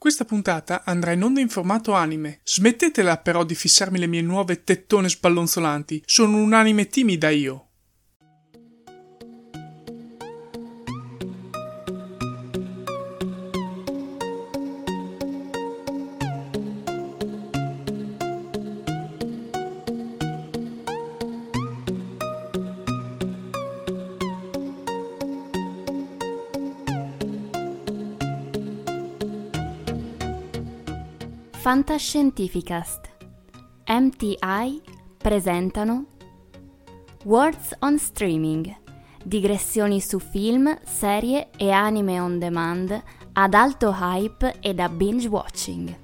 Questa puntata andrà in onda in formato anime. Smettetela però di fissarmi le mie nuove tettone sballonzolanti. Sono un anime timida io. Fantascientificast MTI presentano Words on Streaming digressioni su film, serie e anime on demand ad alto hype e da binge watching.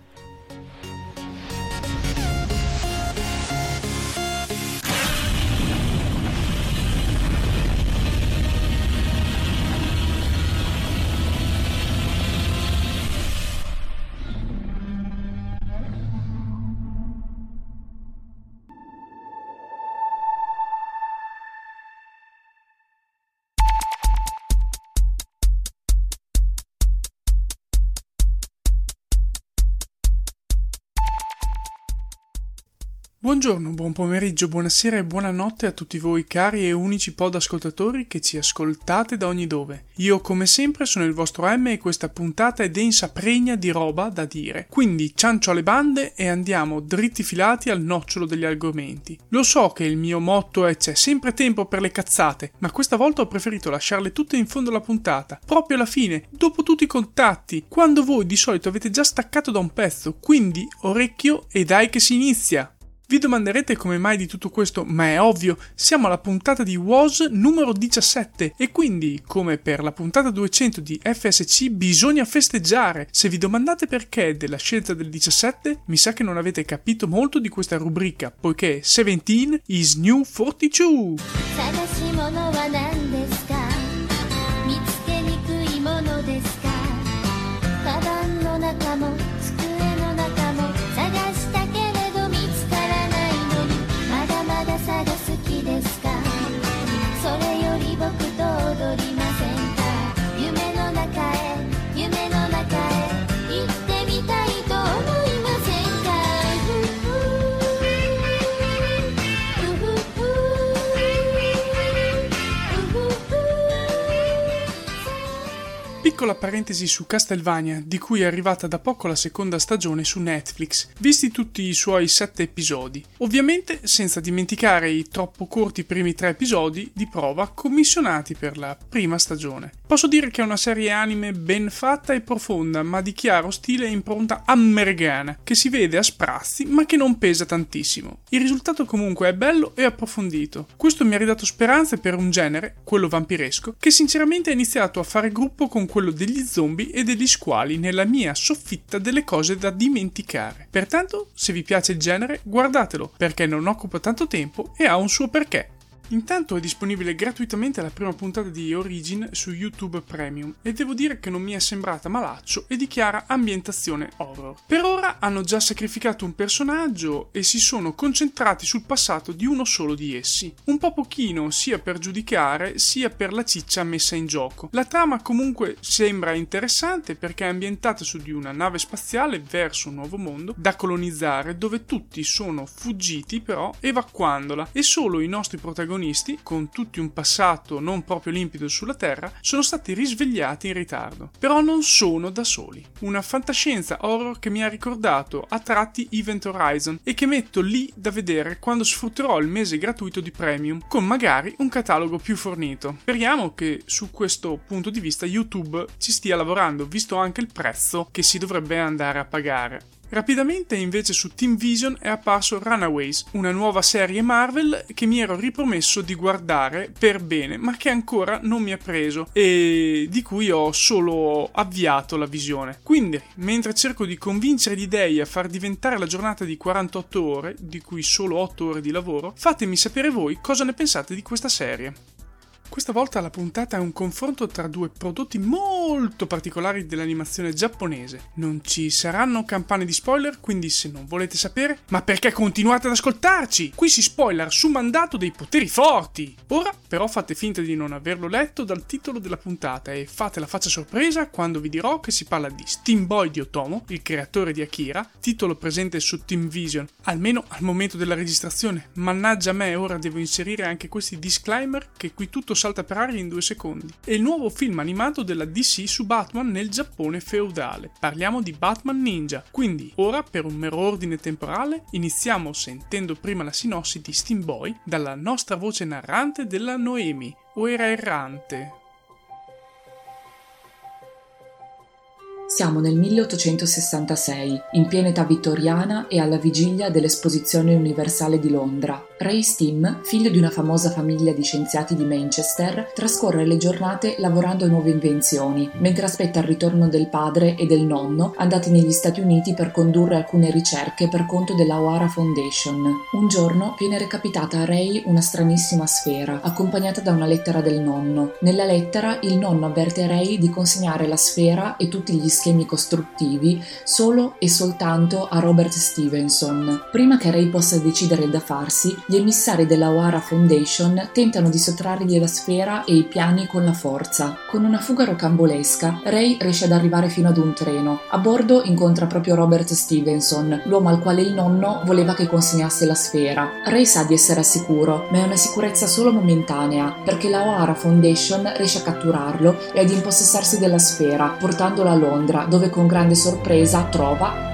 Buongiorno, buon pomeriggio, buonasera e buonanotte a tutti voi cari e unici pod ascoltatori che ci ascoltate da ogni dove. Io come sempre sono il vostro M e questa puntata è densa pregna di roba da dire. Quindi ciancio alle bande e andiamo dritti filati al nocciolo degli argomenti. Lo so che il mio motto è c'è sempre tempo per le cazzate, ma questa volta ho preferito lasciarle tutte in fondo alla puntata, proprio alla fine, dopo tutti i contatti, quando voi di solito avete già staccato da un pezzo, quindi orecchio e dai che si inizia. Vi domanderete come mai di tutto questo, ma è ovvio, siamo alla puntata di WOS numero 17 e quindi, come per la puntata 200 di FSC, bisogna festeggiare. Se vi domandate perché della scelta del 17, mi sa che non avete capito molto di questa rubrica, poiché 17 is new 42. Piccola parentesi su Castlevania, di cui è arrivata da poco la seconda stagione su Netflix, visti tutti i suoi sette episodi. Ovviamente senza dimenticare i troppo corti primi tre episodi di prova commissionati per la prima stagione. Posso dire che è una serie anime ben fatta e profonda, ma di chiaro stile e impronta americana, che si vede a sprazzi ma che non pesa tantissimo. Il risultato comunque è bello e approfondito. Questo mi ha ridato speranze per un genere, quello vampiresco, che sinceramente ha iniziato a fare gruppo con quello degli zombie e degli squali nella mia soffitta delle cose da dimenticare. Pertanto, se vi piace il genere, guardatelo, perché non occupa tanto tempo e ha un suo perché. Intanto è disponibile gratuitamente la prima puntata di Origin su YouTube Premium e devo dire che non mi è sembrata malaccio e di chiara ambientazione horror. Per ora hanno già sacrificato un personaggio e si sono concentrati sul passato di uno solo di essi. Un po' pochino sia per giudicare sia per la ciccia messa in gioco. La trama comunque sembra interessante perché è ambientata su di una nave spaziale verso un nuovo mondo da colonizzare dove tutti sono fuggiti però evacuandola e solo i nostri protagonisti con tutti un passato non proprio limpido sulla Terra, sono stati risvegliati in ritardo. Però non sono da soli. Una fantascienza horror che mi ha ricordato a tratti Event Horizon e che metto lì da vedere quando sfrutterò il mese gratuito di Premium, con magari un catalogo più fornito. Speriamo che su questo punto di vista YouTube ci stia lavorando, visto anche il prezzo che si dovrebbe andare a pagare. Rapidamente invece su Team Vision è apparso Runaways, una nuova serie Marvel che mi ero ripromesso di guardare per bene, ma che ancora non mi ha preso e di cui ho solo avviato la visione. Quindi, mentre cerco di convincere gli dei a far diventare la giornata di 48 ore, di cui solo 8 ore di lavoro, fatemi sapere voi cosa ne pensate di questa serie. Questa volta la puntata è un confronto tra due prodotti molto particolari dell'animazione giapponese. Non ci saranno campane di spoiler, quindi se non volete sapere, ma perché continuate ad ascoltarci? Qui si spoiler su mandato dei poteri forti. Ora però fate finta di non averlo letto dal titolo della puntata e fate la faccia sorpresa quando vi dirò che si parla di Steam Boy di Otomo, il creatore di Akira, titolo presente su Team Vision, almeno al momento della registrazione. Mannaggia me, ora devo inserire anche questi disclaimer che qui tutto salta per aria in due secondi. È il nuovo film animato della DC su Batman nel Giappone feudale. Parliamo di Batman Ninja. Quindi, ora, per un mero ordine temporale, iniziamo sentendo prima la sinossi di Steam Boy dalla nostra voce narrante della Noemi, o era errante. Siamo nel 1866, in piena età vittoriana e alla vigilia dell'Esposizione Universale di Londra. Ray Steam, figlio di una famosa famiglia di scienziati di Manchester, trascorre le giornate lavorando a nuove invenzioni, mentre aspetta il ritorno del padre e del nonno andati negli Stati Uniti per condurre alcune ricerche per conto della O'Hara Foundation. Un giorno viene recapitata a Ray una stranissima sfera, accompagnata da una lettera del nonno. Nella lettera il nonno avverte Ray di consegnare la sfera e tutti gli schemi costruttivi solo e soltanto a Robert Stevenson. Prima che Ray possa decidere da farsi, gli emissari della O'Hara Foundation tentano di sottrargli la sfera e i piani con la forza. Con una fuga rocambolesca, Ray riesce ad arrivare fino ad un treno. A bordo incontra proprio Robert Stevenson, l'uomo al quale il nonno voleva che consegnasse la sfera. Ray sa di essere al sicuro, ma è una sicurezza solo momentanea, perché la O'Hara Foundation riesce a catturarlo e ad impossessarsi della sfera, portandola a Londra, dove con grande sorpresa trova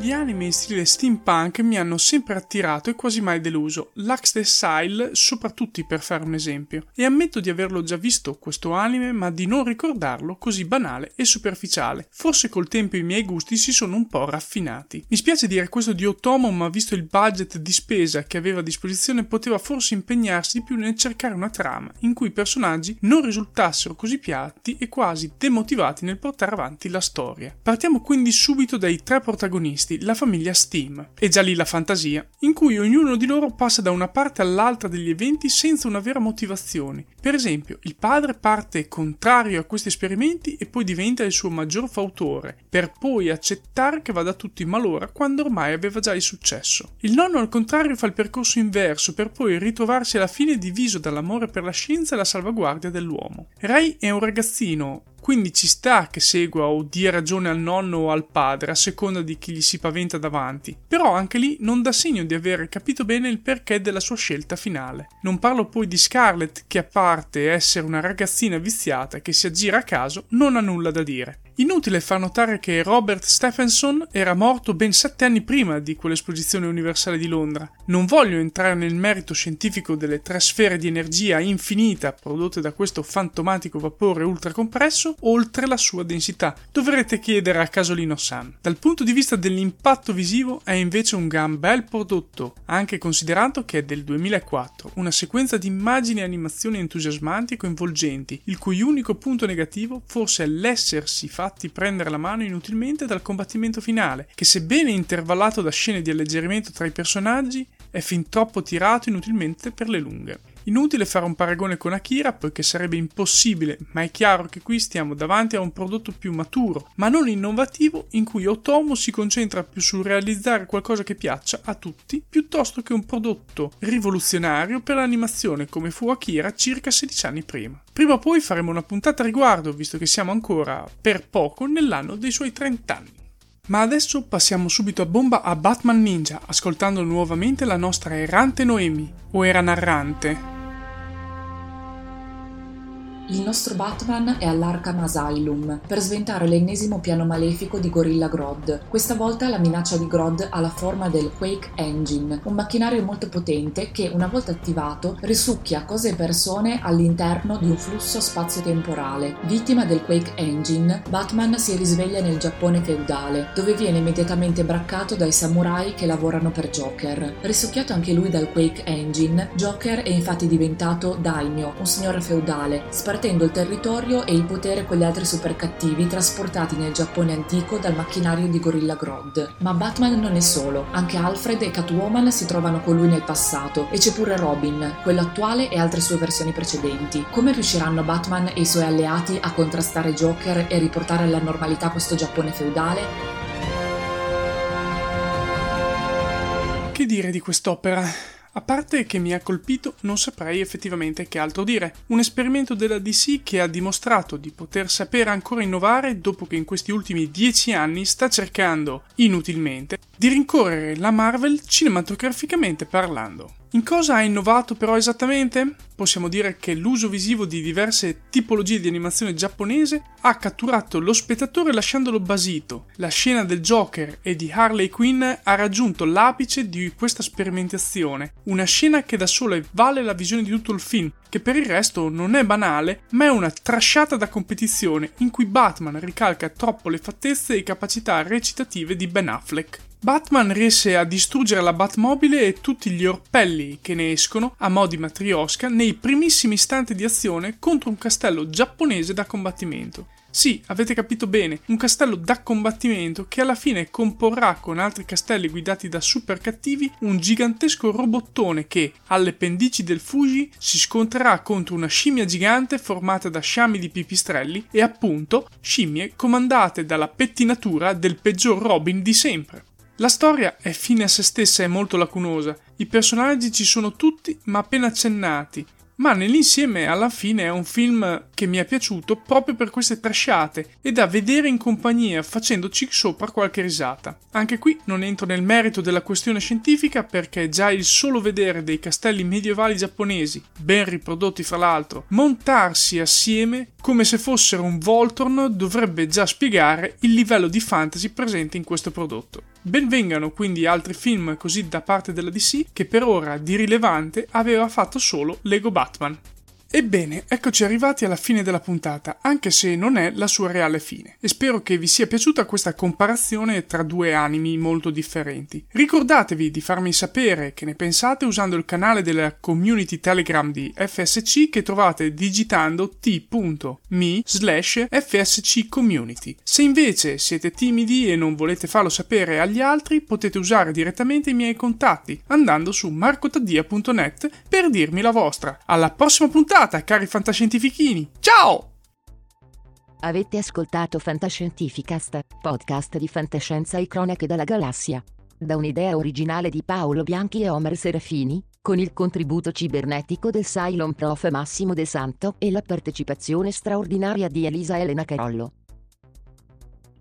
Gli anime in stile steampunk mi hanno sempre attirato e quasi mai deluso, Lux Style soprattutto per fare un esempio, e ammetto di averlo già visto questo anime ma di non ricordarlo così banale e superficiale. Forse col tempo i miei gusti si sono un po' raffinati. Mi spiace dire questo di Otomo ma visto il budget di spesa che aveva a disposizione poteva forse impegnarsi di più nel cercare una trama in cui i personaggi non risultassero così piatti e quasi demotivati nel portare avanti la storia. Partiamo quindi subito dai tre protagonisti la famiglia Steam. E già lì la fantasia, in cui ognuno di loro passa da una parte all'altra degli eventi senza una vera motivazione. Per esempio, il padre parte contrario a questi esperimenti e poi diventa il suo maggior fautore, per poi accettare che vada tutto in malora quando ormai aveva già il successo. Il nonno al contrario fa il percorso inverso per poi ritrovarsi alla fine diviso dall'amore per la scienza e la salvaguardia dell'uomo. Ray è un ragazzino quindi ci sta che segua o dia ragione al nonno o al padre a seconda di chi gli si paventa davanti, però anche lì non dà segno di aver capito bene il perché della sua scelta finale. Non parlo poi di Scarlett che a parte essere una ragazzina viziata che si aggira a caso non ha nulla da dire. Inutile far notare che Robert Stephenson era morto ben sette anni prima di quell'esposizione universale di Londra. Non voglio entrare nel merito scientifico delle tre sfere di energia infinita prodotte da questo fantomatico vapore ultracompresso oltre la sua densità. Dovrete chiedere a Casolino San. Dal punto di vista dell'impatto visivo è invece un gran bel prodotto, anche considerato che è del 2004, una sequenza di immagini e animazioni entusiasmanti e coinvolgenti, il cui unico punto negativo forse è l'essersi fatto fatti prendere la mano inutilmente dal combattimento finale, che sebbene intervallato da scene di alleggerimento tra i personaggi, è fin troppo tirato inutilmente per le lunghe. Inutile fare un paragone con Akira poiché sarebbe impossibile, ma è chiaro che qui stiamo davanti a un prodotto più maturo, ma non innovativo, in cui Otomo si concentra più sul realizzare qualcosa che piaccia a tutti, piuttosto che un prodotto rivoluzionario per l'animazione come fu Akira circa 16 anni prima. Prima o poi faremo una puntata a riguardo, visto che siamo ancora per poco nell'anno dei suoi 30 anni. Ma adesso passiamo subito a bomba a Batman Ninja, ascoltando nuovamente la nostra errante Noemi, o era narrante. Il nostro Batman è all'Arkham Asylum per sventare l'ennesimo piano malefico di Gorilla Grodd. Questa volta la minaccia di Grodd ha la forma del Quake Engine, un macchinario molto potente che, una volta attivato, risucchia cose e persone all'interno di un flusso spazio-temporale. Vittima del Quake Engine, Batman si risveglia nel Giappone feudale, dove viene immediatamente braccato dai samurai che lavorano per Joker. Risucchiato anche lui dal Quake Engine, Joker è infatti diventato Daimyo, un signore feudale, spartito compartendo il territorio e il potere con gli altri supercattivi trasportati nel Giappone antico dal macchinario di Gorilla Grodd. Ma Batman non è solo, anche Alfred e Catwoman si trovano con lui nel passato e c'è pure Robin, quello attuale e altre sue versioni precedenti. Come riusciranno Batman e i suoi alleati a contrastare Joker e riportare alla normalità questo Giappone feudale? Che dire di quest'opera? A parte che mi ha colpito, non saprei effettivamente che altro dire. Un esperimento della DC che ha dimostrato di poter sapere ancora innovare dopo che in questi ultimi dieci anni sta cercando, inutilmente, di rincorrere la Marvel cinematograficamente parlando. In cosa ha innovato però esattamente? Possiamo dire che l'uso visivo di diverse tipologie di animazione giapponese ha catturato lo spettatore lasciandolo basito. La scena del Joker e di Harley Quinn ha raggiunto l'apice di questa sperimentazione, una scena che da sola vale la visione di tutto il film, che per il resto non è banale, ma è una trasciata da competizione in cui Batman ricalca troppo le fattezze e capacità recitative di Ben Affleck. Batman riesce a distruggere la Batmobile e tutti gli orpelli che ne escono, a mo' di matriosca, nei primissimi istanti di azione contro un castello giapponese da combattimento. Sì, avete capito bene, un castello da combattimento che alla fine comporrà con altri castelli guidati da super cattivi un gigantesco robottone che, alle pendici del Fuji, si scontrerà contro una scimmia gigante formata da sciami di pipistrelli e appunto scimmie comandate dalla pettinatura del peggior Robin di sempre. La storia è fine a se stessa e molto lacunosa. I personaggi ci sono tutti, ma appena accennati. Ma nell'insieme alla fine è un film che mi è piaciuto proprio per queste trasciate e da vedere in compagnia facendoci sopra qualche risata. Anche qui non entro nel merito della questione scientifica perché già il solo vedere dei castelli medievali giapponesi, ben riprodotti fra l'altro, montarsi assieme come se fossero un Voltorn dovrebbe già spiegare il livello di fantasy presente in questo prodotto. Benvengano quindi altri film così da parte della DC che per ora di rilevante aveva fatto solo Lego Batman. Ebbene, eccoci arrivati alla fine della puntata, anche se non è la sua reale fine. E spero che vi sia piaciuta questa comparazione tra due animi molto differenti. Ricordatevi di farmi sapere che ne pensate usando il canale della community Telegram di FSC che trovate digitando t.me slash FSC community. Se invece siete timidi e non volete farlo sapere agli altri, potete usare direttamente i miei contatti andando su marcotaddia.net per dirmi la vostra. Alla prossima puntata! Puntata, cari fantascientifichini. Ciao! Avete ascoltato Fantascientificast, podcast di fantascienza e cronache dalla galassia. Da un'idea originale di Paolo Bianchi e Omer Serafini, con il contributo cibernetico del Cylon Prof Massimo De Santo e la partecipazione straordinaria di Elisa Elena Carollo.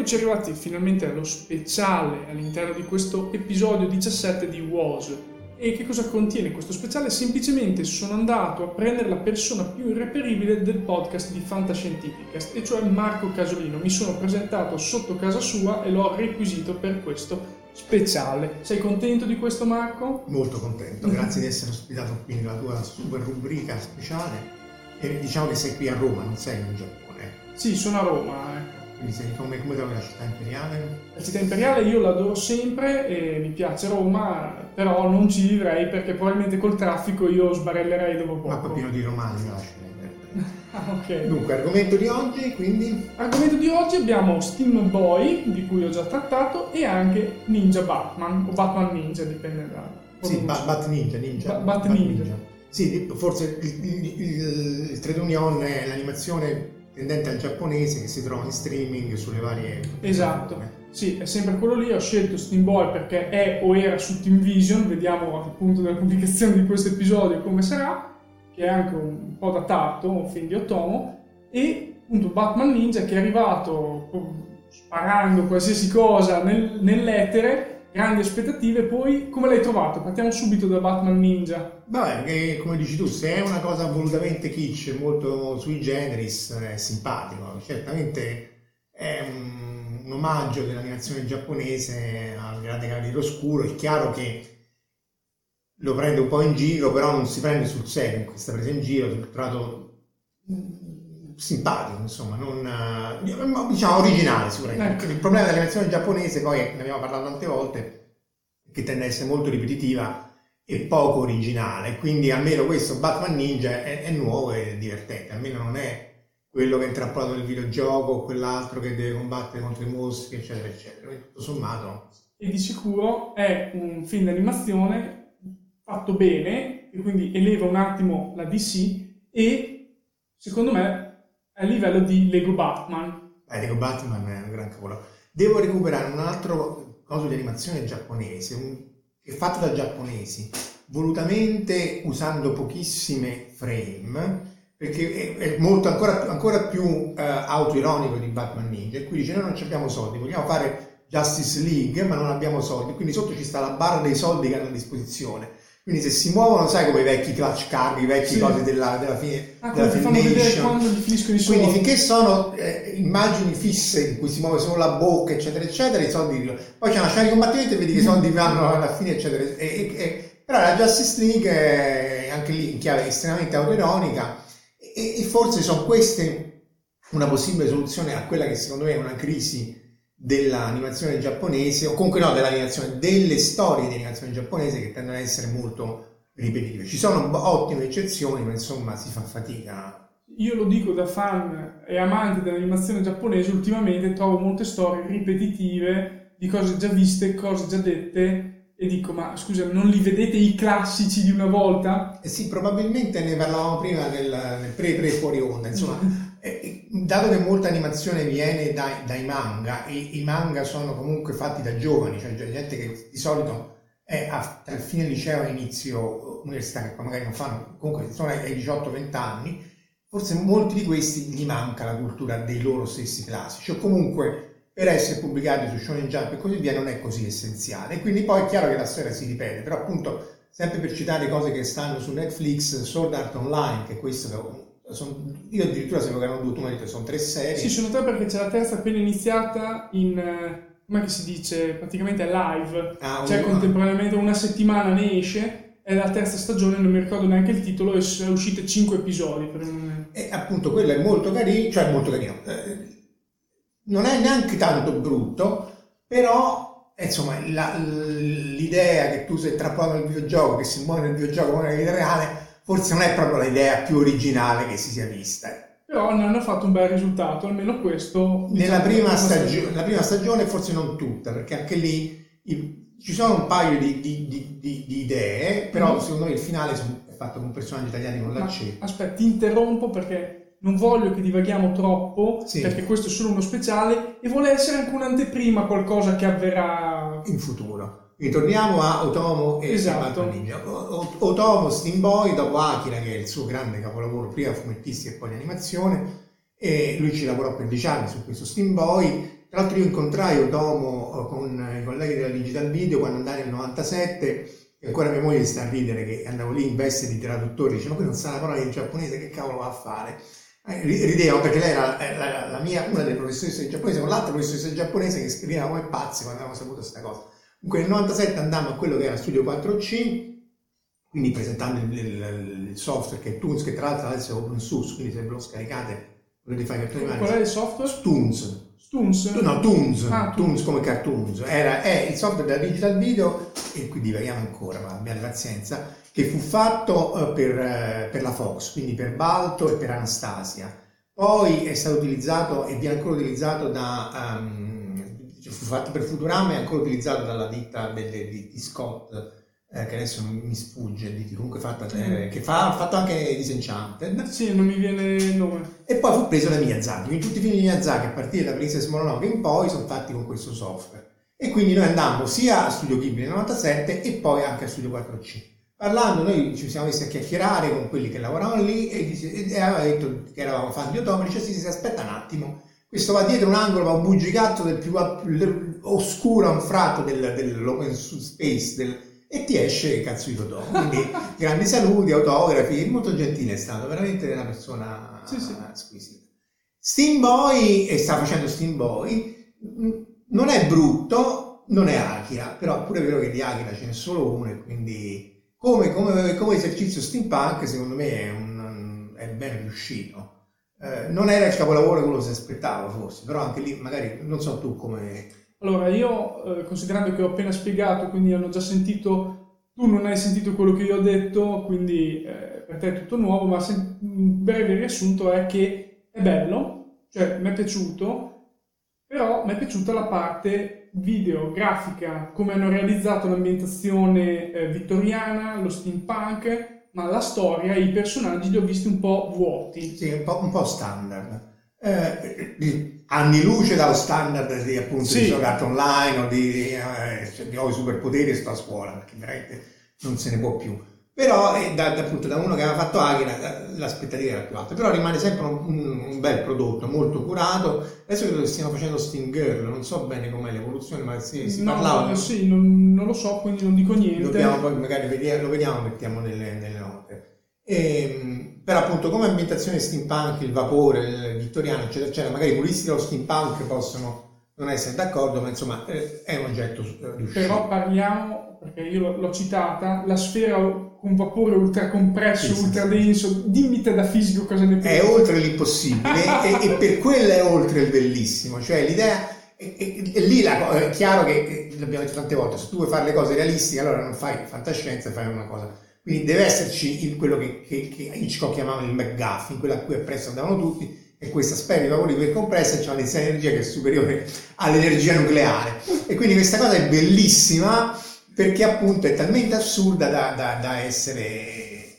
Eccoci arrivati finalmente allo speciale all'interno di questo episodio 17 di WOS. E che cosa contiene questo speciale? Semplicemente sono andato a prendere la persona più irreperibile del podcast di Fantascientificast, e cioè Marco Casolino. Mi sono presentato sotto casa sua e l'ho requisito per questo speciale. Sei contento di questo Marco? Molto contento, grazie di essere ospitato qui nella tua super rubrica speciale. E diciamo che sei qui a Roma, non sei in Giappone. Sì, sono a Roma. eh. Quindi sei come, come trovi la città imperiale? La città imperiale io l'adoro sempre e mi piace Roma, però non ci vivrei perché probabilmente col traffico io sbarellerei dopo Ma poi poco. pieno di romani, perdere. Ah, ok. Dunque, argomento di oggi, quindi Argomento di oggi abbiamo Steam Boy, di cui ho già trattato, e anche Ninja Batman, o Batman Ninja, dipende da... sì, pronuncia. Bat, Bat Ninja, Ninja. Ba- Bat Ninja. Sì, forse il, il, il, il Trade Union è l'animazione tendente al giapponese che si trova in streaming sulle varie Esatto, sì, è sempre quello lì. Ho scelto Steam Boy perché è o era su Team Vision, vediamo appunto dalla pubblicazione di questo episodio come sarà, che è anche un po' datato, un film di Otomo, e appunto Batman Ninja che è arrivato sparando qualsiasi cosa nel- nell'etere, grandi aspettative, poi come l'hai trovato? Partiamo subito da Batman Ninja. Vabbè, come dici tu, se è una cosa volutamente kitsch, molto sui generis, è simpatico. Certamente è un, un omaggio dell'animazione giapponese al grande cavaliere oscuro. È chiaro che lo prende un po' in giro, però non si prende sul serio in questa presa in giro, trovato mm, simpatico, insomma, non, eh, diciamo originale sicuramente. Ecco. Il problema dell'animazione giapponese, poi ne abbiamo parlato tante volte, che tende ad essere molto ripetitiva e poco originale, quindi almeno questo Batman Ninja è, è nuovo e divertente, almeno non è quello che è intrappolato nel videogioco o quell'altro che deve combattere contro i mostri, eccetera, eccetera. Quindi, Tutto sommato, E di sicuro è un film d'animazione fatto bene, e quindi eleva un attimo la DC e secondo me a livello di Lego Batman. eh, Lego Batman è un gran capolavoro. Devo recuperare un altro coso di animazione giapponese, un- è fatto da giapponesi, volutamente usando pochissime frame, perché è, molto ancora, ancora più eh, autoironico di Batman Ninja, e qui dice noi non abbiamo soldi, vogliamo fare Justice League ma non abbiamo soldi, quindi sotto ci sta la barra dei soldi che hanno a disposizione. Quindi se si muovono, sai come i vecchi clutch card, i vecchi Sì. cose della, della fine Ah, della Filmation. Quindi finché sono eh, immagini fisse in cui si muove solo la bocca, eccetera, eccetera, i soldi. Poi c'è una scena di combattimento e vedi che i soldi vanno alla fine, eccetera. E, e- e- però la Justice League è anche lì in chiave estremamente autoironica e, e forse sono queste una possibile soluzione a quella che secondo me è una crisi dell'animazione giapponese, o comunque no, dell'animazione, delle storie di animazione giapponese che tendono ad essere molto ripetitive. Ci sono ottime eccezioni, ma insomma si fa fatica Io lo dico da fan e amante dell'animazione giapponese, ultimamente trovo molte storie ripetitive di cose già viste, cose già dette e dico ma scusa non li vedete i classici di una volta? Eh sì, probabilmente ne parlavamo prima nel, nel pre-pre fuori onda, insomma, eh, dato che molta animazione viene dai, dai manga e i manga sono comunque fatti da giovani, cioè gente che di solito è a, il fine liceo e inizio università, che poi magari non fanno, comunque sono ai 18-20 anni, forse molti di questi gli manca la cultura dei loro stessi classici, o comunque per essere pubblicati su Shonen Jump e così via non è così essenziale. Quindi poi è chiaro che la storia si ripete, però appunto sempre per citare cose che stanno su Netflix, Sword Art Online, che questo che sono- io addirittura sapevo che erano due, tu mi hai detto sono tre serie. Sì, sono tre perché c'è la terza appena iniziata in, eh, come si dice, praticamente live, Ah, cioè un- contemporaneamente una settimana ne esce, è la terza stagione, non mi ricordo neanche il titolo, e sono uscite cinque episodi. Per un... E appunto quello è molto carino, cioè molto carino. eh, non è neanche tanto brutto, però eh, insomma la- l'idea che tu sei trappolato nel videogioco, che si muove nel videogioco come nella vita reale, forse non è proprio l'idea più originale che si sia vista. Però ne hanno fatto un bel risultato, almeno questo. Nella prima, stagio- prima stagione forse non tutta, perché anche lì i- ci sono un paio di, di- di- di- idee, però Mhm. secondo me il finale è fatto con personaggi italiani con l'accento. aspetta, ti interrompo perché non voglio che divaghiamo troppo, Sì. perché questo è solo uno speciale e vuole essere anche un'anteprima qualcosa che avverrà. in futuro. Quindi torniamo a Otomo e Esatto. Otomo, Steam Boy, dopo Akira, che è il suo grande capolavoro, prima fumettistica e poi di animazione, e lui ci lavorò per dieci anni su questo Steam Boy, Tra l'altro io incontrai Otomo eh, con i colleghi della Digital Video quando andai nel 97 e ancora mia moglie sta a ridere che andavo lì in veste di traduttore, dice ma qui non sa una parola in giapponese, che cavolo va a fare? Eh, ridevamo perché lei era la, la, la mia, una delle professoresse di giapponese con l'altra professoressa giapponese che scriveva come pazzi quando avevamo saputo questa cosa. Comunque nel 97 andammo a quello che era Studio 4C, quindi presentando il, il, il software che è Toons, che tra l'altro adesso è open source, quindi se ve lo scaricate potete fare cartoni Qual è il software? Toons. Toons? No, Toons, Ah, Toons come cartoons. Era, è il software della Digital Video, e qui divaghiamo ancora, ma abbiate pazienza, che fu fatto eh, per, eh, per la Fox, quindi per Balto e per Anastasia. Poi è stato utilizzato e viene ancora utilizzato da... ehm, fu fatto per Futurama e ancora utilizzato dalla ditta delle- di, di Scott, eh, che adesso non mi sfugge, di, comunque fatta, eh, che fa, ha fatto anche Disenchanted. Sì, non mi viene il nome. E poi fu preso da Miyazaki, quindi tutti i film di Miyazaki a partire da Princess Mononoke in poi sono fatti con questo software. E quindi noi andammo sia a Studio Ghibli nel 97 e poi anche a Studio 4C. Parlando noi ci siamo messi a chiacchierare con quelli che lavoravano lì e, dice- e aveva detto che eravamo fan di Otomo, dice sì, sì, sì, aspetta un attimo, questo va dietro un angolo, va un bugigato del più oscuro anfratto del- dell'open space del- e ti esce cazzo di Totò. Quindi grandi saluti, autografi, molto gentile è stato, veramente una persona Sì, sì. squisita. Steam Boy, e sta facendo Steam Boy, non è brutto, non è Akira, però è pure vero che di Akira ce n'è solo uno e quindi come, come- come esercizio steampunk secondo me è, un- è ben riuscito. Eh, non era il capolavoro che si aspettava forse, però anche lì magari non so tu come... Allora, io, eh, considerando che ho appena spiegato, quindi hanno già sentito, tu non hai sentito quello che io ho detto, quindi eh, per te è tutto nuovo, ma se- un breve riassunto è che è bello, cioè mi è piaciuto, però mi è piaciuta la parte video, grafica, come hanno realizzato l'ambientazione eh, vittoriana, lo steampunk, ma la storia e i personaggi li ho visti un po' vuoti. Sì, un po', un po' standard. Eh, anni luce dallo standard di appunto Sì. di giocate online o di, eh, cioè, di ho i superpoteri e sto a scuola, perché veramente non se ne può più. Però eh, da, da- appunto da uno che aveva fatto Akira eh, l'aspettativa era più alta, però rimane sempre un, un- bel prodotto, molto curato. Adesso credo che stiano facendo Steam Girl, non so bene com'è l'evoluzione, ma si, si No, parlava. sì, non, non lo so, quindi non dico niente. Dobbiamo poi magari vedere, lo vediamo, mettiamo nelle, nelle note. Ehm, però appunto come ambientazione steampunk, il vapore, il vittoriano, eccetera, eccetera, magari i puristi dello steampunk possono non essere d'accordo, ma insomma eh, è un oggetto eh, riuscito. Però parliamo, perché io l'ho citata, la sfera con vapore ultracompresso, Sì, sì, ultra denso, dimmi te da fisico cosa ne è pensi. oltre l'impossibile e, e per quello è oltre il bellissimo, cioè l'idea e, e- e lì la è chiaro che l'abbiamo detto tante volte, se tu vuoi fare le cose realistiche allora non fai fantascienza, fai una cosa. Quindi deve esserci il- quello che, che, che Hitchcock chiamava il McGuffin, quello a cui appresso andavano tutti, e questa sfera di vapore ipercompressa c'è una densità di energia che è superiore all'energia nucleare. E quindi questa cosa è bellissima perché appunto è talmente assurda da, da- da essere,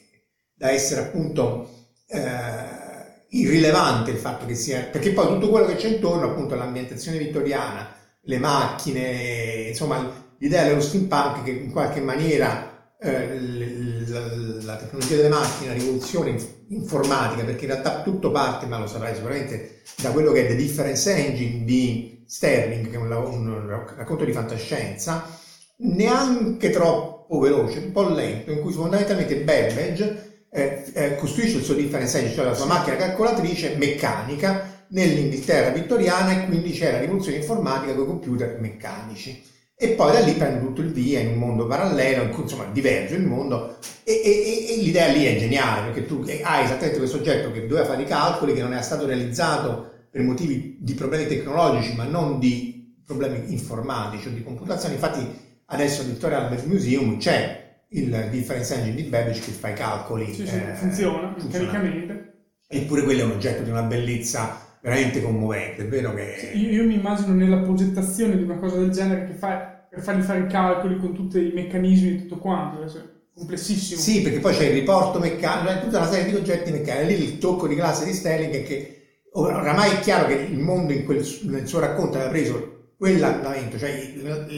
da essere appunto eh, irrilevante il fatto che sia, perché poi tutto quello che c'è intorno appunto all'ambientazione vittoriana, le macchine, insomma l'idea dello steampunk che in qualche maniera eh, l- l- la tecnologia delle macchine, la rivoluzione inf- informatica, perché in realtà tutto parte, ma lo saprai sicuramente, da quello che è The Difference Engine di Sterling, che è un, lav- un racconto di fantascienza, neanche troppo veloce, un po' lento, in cui fondamentalmente Babbage eh, eh, costruisce il suo difference engine, cioè la sua macchina calcolatrice meccanica nell'Inghilterra vittoriana e quindi c'è la rivoluzione informatica con i computer meccanici. E poi da lì prende tutto il via in un mondo parallelo, in cui insomma diverge il mondo e, e- e- l'idea lì è geniale perché tu hai esattamente questo oggetto che doveva fare i calcoli, che non è stato realizzato per motivi di problemi tecnologici ma non di problemi informatici o di computazione. Infatti adesso al Victoria Albert Museum c'è il difference engine di Babbage che fa i calcoli. Sì, sì, eh, funziona, funziona. caricamente. Eppure quello è un oggetto di una bellezza veramente commovente, è vero che... Io, io mi immagino nella progettazione di una cosa del genere che fai per fargli fare i calcoli con tutti i meccanismi e tutto quanto, adesso è complessissimo. Sì, perché poi c'è il riporto meccanico, c'è tutta una serie di oggetti meccanici. Lì il tocco di classe di Sterling è che oramai è chiaro che il mondo in quel- nel suo racconto aveva preso quell'andamento, cioè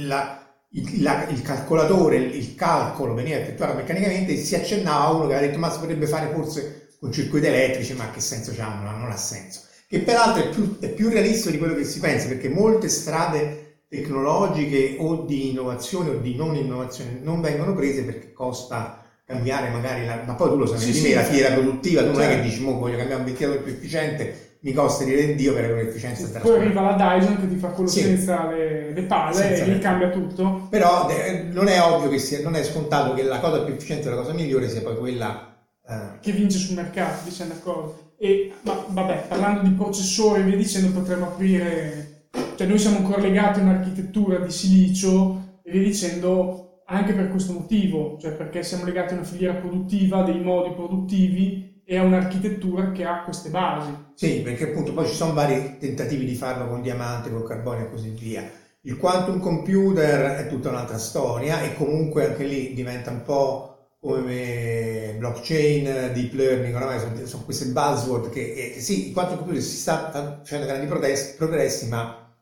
la- il- la- il calcolatore, il, il calcolo veniva effettuato meccanicamente e si accennava a uno che aveva detto ma si potrebbe fare forse con circuiti elettrici, ma che senso c'ha? Non, non ha senso. che peraltro è più, è più realistico di quello che si pensa, perché molte strade tecnologiche o di innovazione o di non innovazione non vengono prese perché costa cambiare magari la, ma poi tu lo sai Sì, di sì, me, la certo. fiera produttiva, tu non è che Certo. dici, mo voglio cambiare un ventilatore più efficiente, mi costa dire Dio per avere un'efficienza Poi trasparente. arriva la Dyson che ti fa quello Sì. senza le, le palle Senza e le- cambia tutto. Però eh, non è ovvio che sia, non è scontato che la cosa più efficiente, la cosa migliore sia poi quella eh, che vince sul mercato, diciamo d'accordo. E ma, vabbè, parlando di processori e via dicendo, potremmo aprire, cioè noi siamo ancora legati a un'architettura di silicio e via dicendo anche per questo motivo, cioè perché siamo legati a una filiera produttiva, dei modi produttivi a un'architettura che ha queste basi. Sì, perché appunto poi ci sono vari tentativi di farlo con diamante, con carbonio e così via. Il quantum computer è tutta un'altra storia e comunque anche lì diventa un po' come blockchain, deep learning, oramai sono, sono queste buzzword che eh, sì, il quantum computer si sta facendo grandi progressi, ma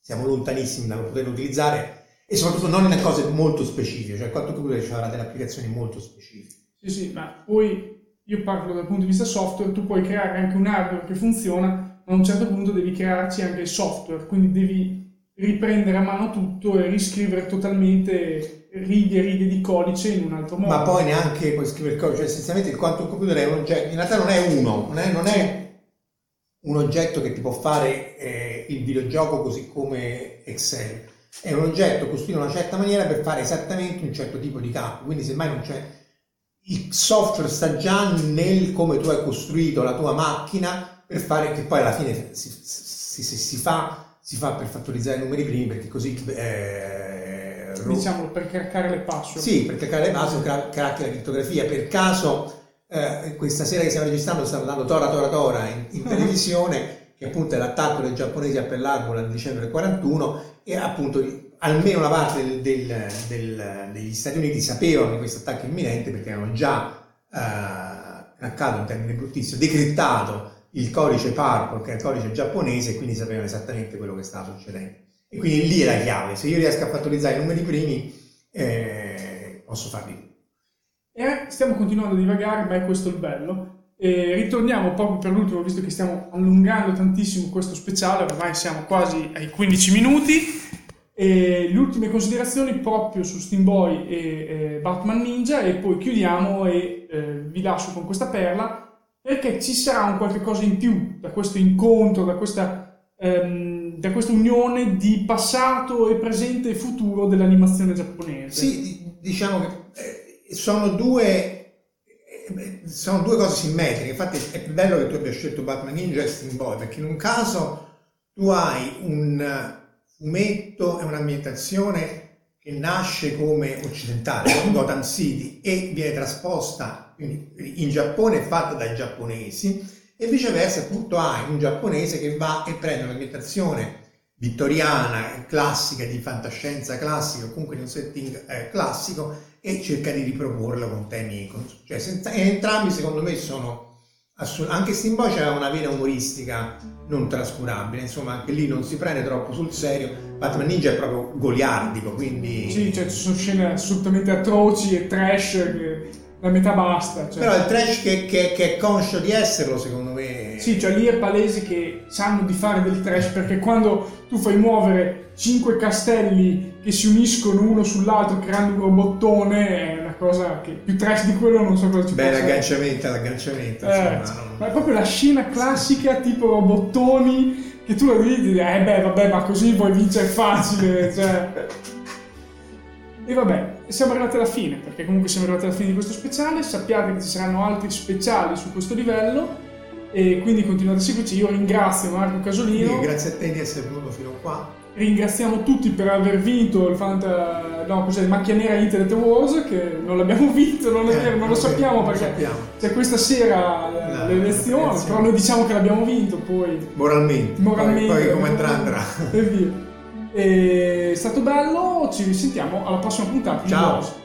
siamo lontanissimi da poterlo utilizzare e soprattutto non in cose molto specifiche, cioè il quantum computer ci avrà delle applicazioni molto specifiche. Sì, sì, ma poi io parlo dal punto di vista software, tu puoi creare anche un hardware che funziona, ma a un certo punto devi crearci anche il software, quindi devi riprendere a mano tutto e riscrivere totalmente righe e righe di codice in un altro modo. Ma poi neanche puoi scrivere il codice, cioè essenzialmente il quantum computer è un oggetto, in realtà non è uno, non è, non è un oggetto che ti può fare eh, il videogioco così come Excel, è un oggetto costruito in una certa maniera per fare esattamente un certo tipo di campo, quindi semmai non c'è... Il software sta già nel come tu hai costruito la tua macchina per fare che poi alla fine si, si- si- si fa, si fa per fattorizzare i numeri primi perché così eh, ro- Diciamolo, per caricare le password. sì, per cliccare le basi cra- cracchi la crittografia. Per caso, eh, questa sera che stiamo registrando, stanno dando Tora Tora Tora in, in televisione, che appunto è l'attacco dei giapponesi a Pearl Harbor nel dicembre 41, e appunto almeno una parte del- del- del- degli Stati Uniti sapevano di questo attacco imminente perché avevano già eh, craccato, in termini bruttissimo, decrittato il codice Purple, che è il codice giapponese, e quindi sapevano esattamente quello che stava succedendo. E quindi lì è la chiave. Se io riesco a fattorizzare i numeri primi, eh, posso farli. E stiamo continuando a divagare, ma è questo il bello. E ritorniamo proprio per l'ultimo, visto che stiamo allungando tantissimo questo speciale, ormai siamo quasi ai 15 minuti. E le ultime considerazioni proprio su Steam Boy e eh, Batman Ninja e poi chiudiamo e eh, vi lascio con questa perla perché ci sarà un qualche cosa in più da questo incontro, da questa, ehm, da questa unione di passato e presente e futuro dell'animazione giapponese. Sì, di- diciamo che eh, sono due, eh, sono due cose simmetriche. Infatti è bello che tu abbia scelto Batman Ninja e Steam Boy, perché in un caso tu hai un fumetto e un'ambientazione che nasce come occidentale, Gotham City, e viene trasposta in Giappone, fatta dai giapponesi, e viceversa appunto hai un giapponese che va e prende un'ambientazione vittoriana, classica, di fantascienza classica, o comunque di un setting eh, classico, e cerca di riproporlo con temi, con- cioè entrambi secondo me sono assolut- anche Steam Boy c'era una vena umoristica non trascurabile, insomma anche lì non si prende troppo sul serio, Batman Ninja è proprio goliardico, quindi... Sì, cioè ci sono scene assolutamente atroci e trash che la metà basta. Cioè. Però il trash che, che- che è conscio di esserlo, secondo me... Sì, cioè lì è palese che sanno di fare del trash perché quando tu fai muovere cinque castelli che si uniscono uno sull'altro creando un robottone è cosa che più trash di quello non so cosa ci Beh, possa l'agganciamento, l'agganciamento, Eh, insomma, non- ma è proprio la scena classica tipo robottoni che tu la vedi e dici, eh beh vabbè ma così vuoi vincere facile cioè. e vabbè siamo arrivati alla fine perché comunque siamo arrivati alla fine di questo speciale sappiate che ci saranno altri speciali su questo livello e quindi continuate a seguirci io ringrazio Marco Casolino Quindi grazie a te di essere venuto fino qua. Ringraziamo tutti per aver vinto il Fanta. No, cos'è? Macchia Nera Internet Wars. Che non l'abbiamo vinto, non è vero, eh, non lo sappiamo perché sappiamo. c'è questa sera l'elezione, la però noi diciamo che l'abbiamo vinto. Poi moralmente, moralmente poi, poi come andrà andrà e via. È stato bello, ci risentiamo alla prossima puntata. Ciao.